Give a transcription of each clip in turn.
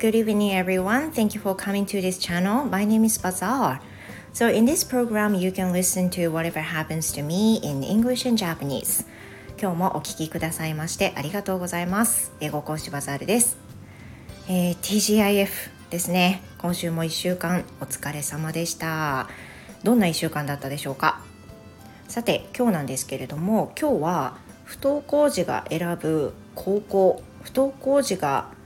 Good evening, everyone. Thank you for coming to this channel. My name is Bazaar. So, in this program, you can listen to whatever happens to me in English and Japanese. 今日もお聞きくださいましてありがとうございます。英語講師バザールです。えー、TGIF ですね。今週も1週間お疲れ様でした。どんな1週間だったでしょうかさて、今日なんですけれども、今日は不登校児が選ぶ高校、不登校児が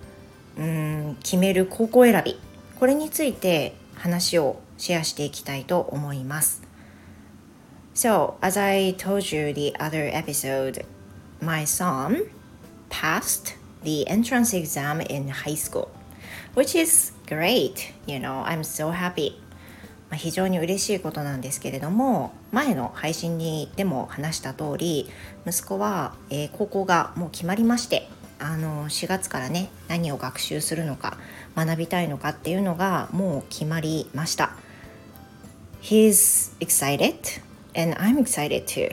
うん決める高校選びこれについて話をシェアしていきたいと思います。So, as I told you the other episode, my son passed the entrance exam in high school, which is great. You know, I'm so happy. まあ、非常に嬉しいことなんですけれども前の配信にでも話した通り息子は、えー、高校がもう決まりましてあの4月からね何を学習するのか学びたいのかっていうのがもう決まりました。He's excited and I'm excited too.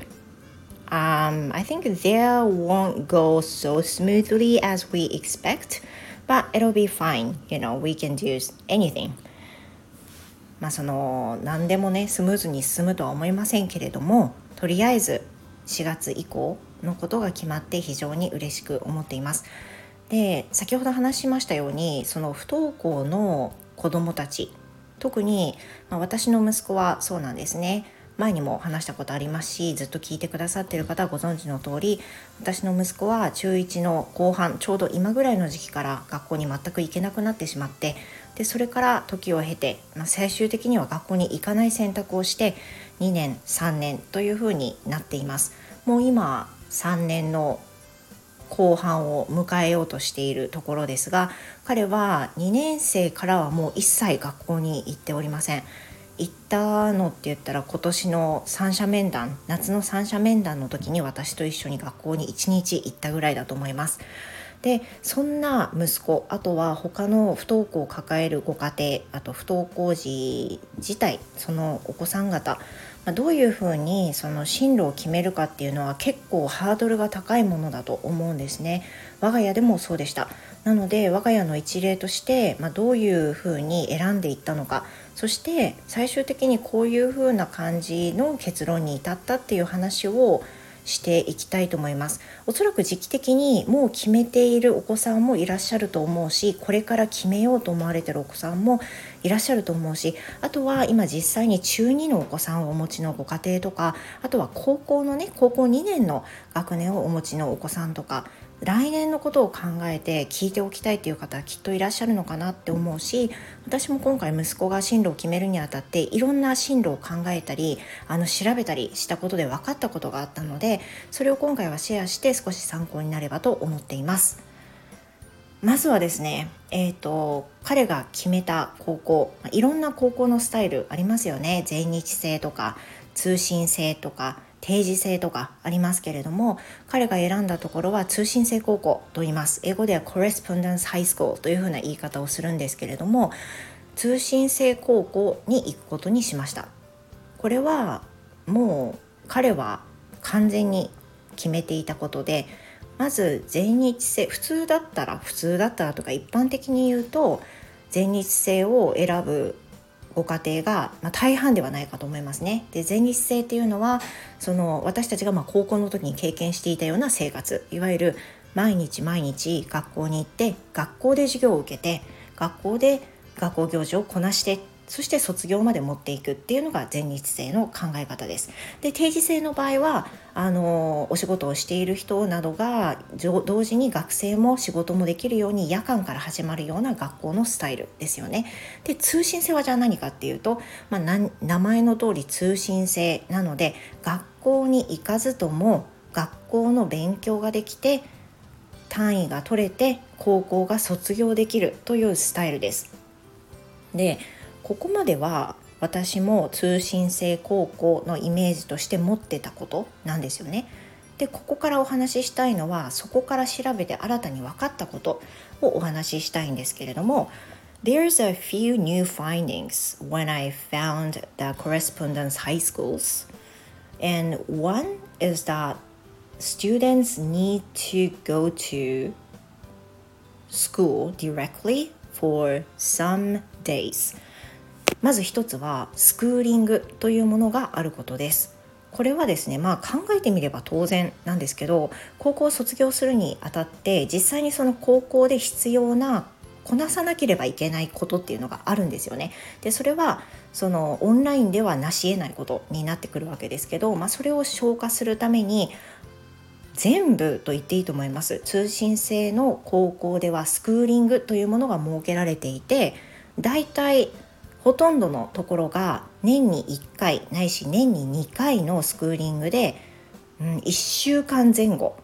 Um, I think there won't go so smoothly as we expect, but it'll be fine. You know, we can do anything. まあその何でもねスムーズに進むとは思いませんけれどもとりあえず4月以降のことが決まって非常に嬉しく思っています。で先ほど話しましたようにその不登校の子どもたち特に、まあ、私の息子はそうなんですね前にも話したことありますしずっと聞いてくださってる方はご存知の通り私の息子は中1の後半ちょうど今ぐらいの時期から学校に全く行けなくなってしまってでそれから時を経て、まあ、最終的には学校に行かない選択をして2年3年というふうになっています。もう今3年の後半を迎えようとしているところですが彼は2年生からはもう一切学校に行っておりません。行ったのって言ったら今年の三者面談夏の三者面談の時に私と一緒に学校に1日行ったぐらいだと思います。でそんな息子あとは他の不登校を抱えるご家庭あと不登校児自体そのお子さん方まどういうふうにその進路を決めるかっていうのは結構ハードルが高いものだと思うんですね。我が家でもそうでした。なので我が家の一例として、まあ、どういうふうに選んでいったのか。そして最終的にこういうふうな感じの結論に至ったっていう話をしていきたいと思います。おそらく時期的にもう決めているお子さんもいらっしゃると思うしこれから決めようと思われてるお子さんもいらっしゃると思うしあとは今実際に中2のお子さんをお持ちのご家庭とかあとは高校のね高校2年の学年をお持ちのお子さんとか来年のことを考えて聞いておきたいっていう方きっといらっしゃるのかなって思うし私も今回息子が進路を決めるにあたっていろんな進路を考えたりあの調べたりしたことで分かったことがあったのでそれを今回はシェアして少し参考になればと思っています。まずはですね、えーと、彼が決めた高校いろんな高校のスタイルありますよね全日制とか通信制とか定時制とかありますけれども彼が選んだところは通信制高校と言います。英語では Correspondence High School というふうな言い方をするんですけれども通信制高校に行くことにしました。これはもう彼は完全に決めていたことでまず全日制普通だったら普通だったらとか一般的に言うと全日制を選ぶご家庭が、まあ、大半ではないかと思いますね。で全日制っていうのはその私たちがま高校の時に経験していたような生活いわゆる毎日毎日学校に行って学校で授業を受けて学校で学校行事をこなしてっそして卒業まで持っていくっていうのが全日制の考え方です。で定時制の場合はあのお仕事をしている人などが同時に学生も仕事もできるように夜間から始まるような学校のスタイルですよね。で通信制はじゃあ何かっていうと、まあ、名前の通り通信制なので学校に行かずとも学校の勉強ができて単位が取れて高校が卒業できるというスタイルです。でここまでは私も通信制高校のイメージとして持ってたことなんですよね。でここからお話ししたいのはそこから調べて新たに分かったことをお話ししたいんですけれども There's a few new findings when I found the correspondence high schools and one is that students need to go to school directly for some days まず一つはスクーリングというものがあることですこれはですねまあ考えてみれば当然なんですけど高校を卒業するにあたって実際にその高校で必要なこなさなければいけないことっていうのがあるんですよね。でそれはそのオンラインでは成し得ないことになってくるわけですけど、まあ、それを消化するために全部と言っていいと思います通信制の高校ではスクーリングというものが設けられていてだいたいほとんどのところが年に1回ないし年に2回のスクーリングで、うん、1週間前後、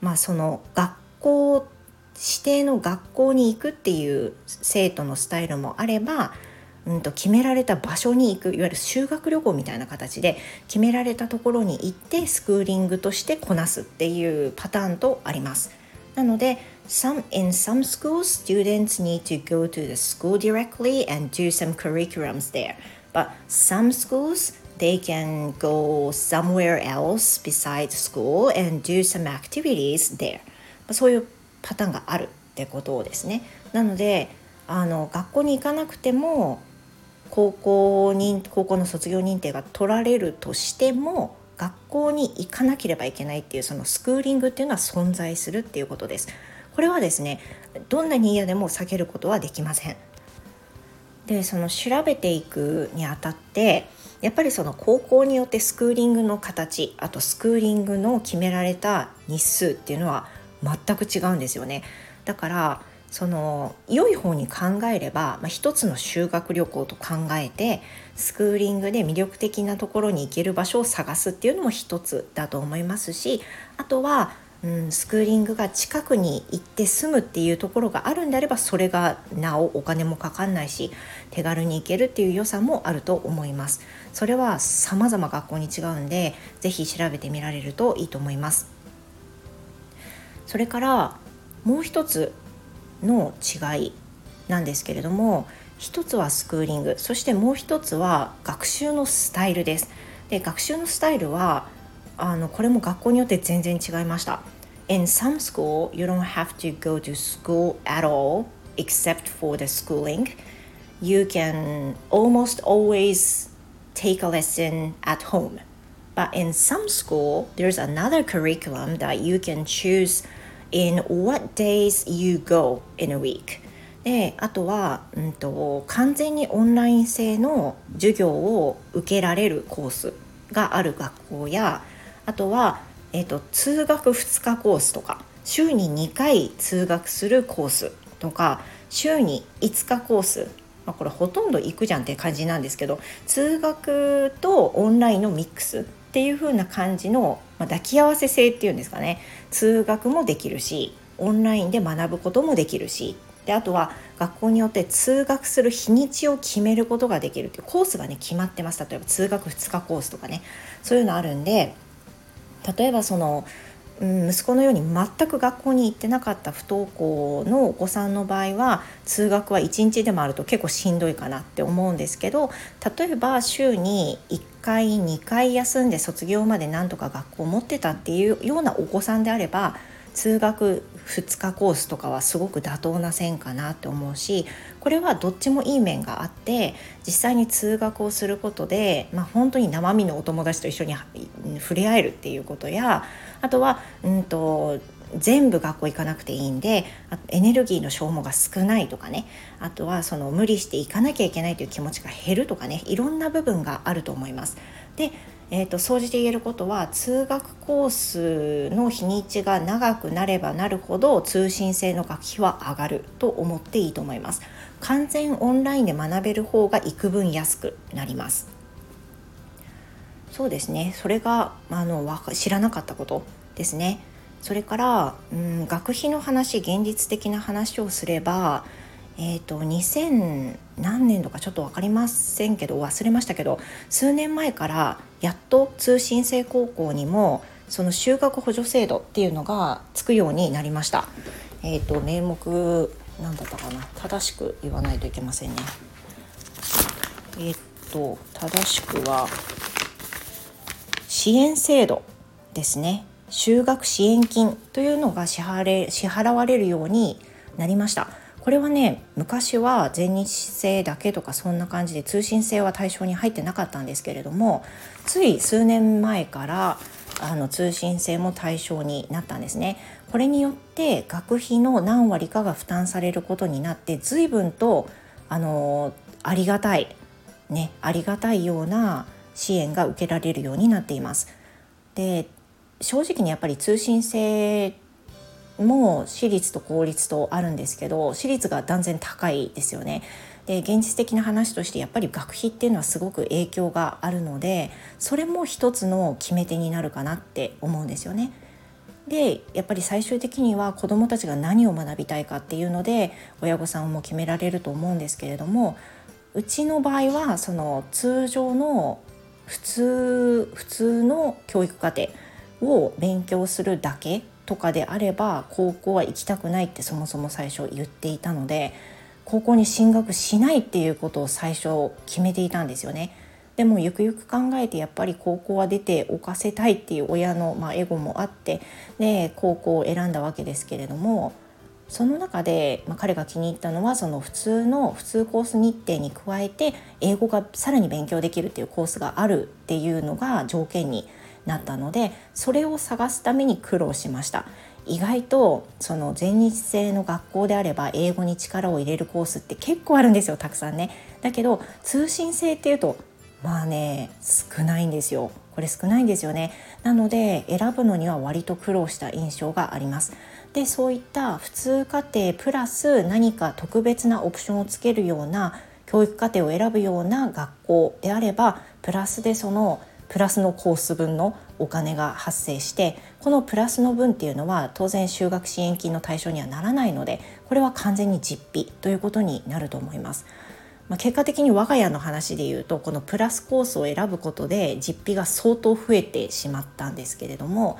まあ、その学校指定の学校に行くっていう生徒のスタイルもあれば、うん、と決められた場所に行くいわゆる修学旅行みたいな形で決められたところに行ってスクーリングとしてこなすっていうパターンとあります。なので some in some schools students need to go to the school directly and do some curriculums there but some schools they can go somewhere else besides school and do some activities there そういうパターンがあるってことですねなのであの学校に行かなくても高校認高校の卒業認定が取られるとしても学校に行かなければいけないっていうそのスクーリングっていうのは存在するっていうことですこれはですねどんなに嫌でも避けることはできません。でその調べていくにあたってやっぱりその高校によってスクーリングの形あとスクーリングの決められた日数っていうのは全く違うんですよね。だからその良い方に考えれば、まあ、一つの修学旅行と考えてスクーリングで魅力的なところに行ける場所を探すっていうのも一つだと思いますしあとは、うん、スクーリングが近くに行って住むっていうところがあるんであればそれがなおお金もかかんないし手軽に行けるっていう良さもあると思います。それは様々学校に違うんで是非調べてみられるといいと思います。それからもう一つの違いなんですけれども一つはスクーリングそしてもう一つは学習のスタイルですで学習のスタイルはあのこれも学校によって全然違いました In some school you don't have to go to school at all except for the schooling you can almost always take a lesson at home but in some school there's another curriculum that you can choose in what days you go in a week であとは、うんと、完全にオンライン制の授業を受けられるコースがある学校やあとは、えーと、通学2日コースとか週に2回通学するコースとか週に5日コース、まあ、これほとんど行くじゃんって感じなんですけど通学とオンラインのミックスっていう風な感じの、まあ、抱き合わせ性っていうんですかね。通学もできるしオンラインで学ぶこともできるしであとは学校によって通学する日にちを決めることができるっていうコースがね決まってます。例えば通学2日コースとかね。そういうのあるんで例えばそのうん、息子のように全く学校に行ってなかった不登校のお子さんの場合は通学は1日でもあると結構しんどいかなって思うんですけど例えば週に1回2回休んで卒業までなんとか学校持ってたっていうようなお子さんであれば通学2日コースとかはすごく妥当な線かなって思うしこれはどっちもいい面があって実際に通学をすることで、まあ、本当に生身のお友達と一緒に触れ合えるっていうことやあとは、うんと、全部学校行かなくていいんでエネルギーの消耗が少ないとかねあとはその無理して行かなきゃいけないという気持ちが減るとかねいろんな部分があると思います。でえーと、総じて言えることは通学コースの日にちが長くなればなるほど通信制の学費は上がると思っていいと思います完全オンラインで学べる方が幾分安くなりますそうですねそれがあの知らなかったことですねそれから、うん、学費の話現実的な話をすればえーと、2000何年度かちょっと分かりませんけど忘れましたけど数年前からやっと通信制高校にもその修学補助制度っていうのがつくようになりました。えーと、名目何だったかな正しく言わないといけませんね。えっ、ー、と正しくは支援制度ですね就学支援金というのが支払支払われるようになりました。これはね昔は全日制だけとかそんな感じで通信制は対象に入ってなかったんですけれどもつい数年前からあの通信制も対象になったんですね。これによって学費の何割かが負担されることになって随分とあのありがたいねありがたいような支援が受けられるようになっています。で正直にやっぱり通信制も私立と公立とあるんですけど私立が断然高いですよね。で現実的な話としてやっぱり学費っていうのはすごく影響があるのでそれも一つの決め手になるかなって思うんですよね。でやっぱり最終的には子どもたちが何を学びたいかっていうので親御さんも決められると思うんですけれどもうちの場合はその通常の普通普通の教育課程を勉強するだけとかであれば高校は行きたくないってそもそも最初言っていたので高校に進学しないっていうことを最初決めていたんですよね。でもゆくゆく考えてやっぱり高校は出ておかせたいっていう親の、まあ、エゴもあってで高校を選んだわけですけれどもその中で、まあ、彼が気に入ったのはその普通の普通コース日程に加えて英語がさらに勉強できるっていうコースがあるっていうのが条件になったのでそれを探すために苦労しました意外とその全日制の学校であれば英語に力を入れるコースって結構あるんですよたくさんね。だけど通信制っていうとまあね少ないんですよ。これ少ないんですよね。なので選ぶのには割と苦労した印象があります。でそういった普通課程プラス何か特別なオプションをつけるような教育課程を選ぶような学校であればプラスでそのプラスのコース分のお金が発生してこのプラスの分っていうのは当然就学支援金の対象にはならないのでこれは完全に実費ということになると思います。まあ、結果的に我が家の話で言うとこのプラスコースを選ぶことで実費が相当増えてしまったんですけれども、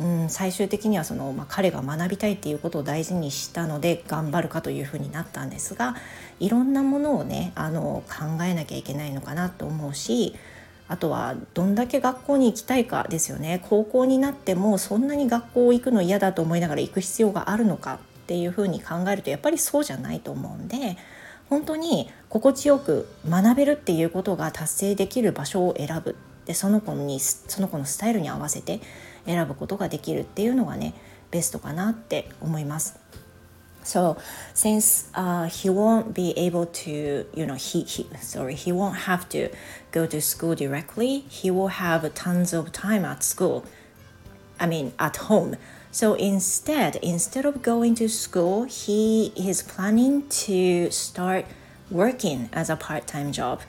うん、最終的にはその、まあ、彼が学びたいっていうことを大事にしたので頑張るかというふうになったんですがいろんなものをねあの考えなきゃいけないのかなと思うしあとはどんだけ学校に行きたいかですよね。高校になってもそんなに学校行くの嫌だと思いながら行く必要があるのかっていうふうに考えるとやっぱりそうじゃないと思うんで本当に心地よく学べるっていうことが達成できる場所を選ぶ。でその子にその子のスタイルに合わせて選ぶことができるっていうのがねベストかなって思います。So since uh, he won't be able to, you know, he, he sorry, he won't have to go to school directly. He will have tons of time at school. I mean, at home. So instead, instead of going to school, he is planning to start working as a part-time job.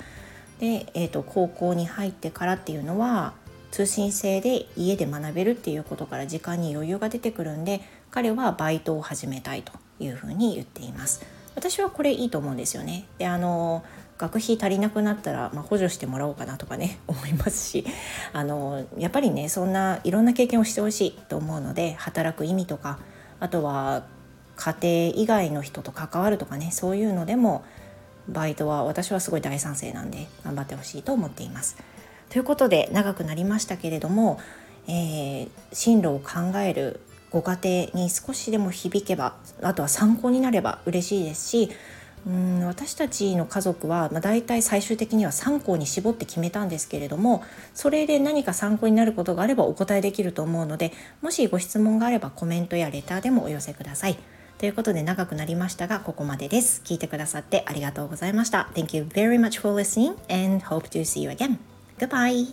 で、えーと、高校に入ってからっていうのは 通信制で家で学べるっていうことから時間に余裕が出てくるんで彼はバイトを始めたいというふうに言っています私はこれいいと思うんですよねであの学費足りなくなったら、まあ、補助してもらおうかなとかね 思いますしあのやっぱりねそんないろんな経験をしてほしいと思うので働く意味とかあとは家庭以外の人と関わるとかねそういうのでもバイトは私はすごい大賛成なんで頑張ってほしいと思っています。ということで長くなりましたけれども、えー、進路を考えるご家庭に少しでも響けばあとは参考になれば嬉しいですしうん私たちの家族は、まあ、大体最終的には3校に絞って決めたんですけれどもそれで何か参考になることがあればお答えできると思うのでもしご質問があればコメントやレターでもお寄せください。ということで長くなりましたがここまでです。聞いてくださってありがとうございました。Thank you very much for listening and hope to see you again. Goodbye.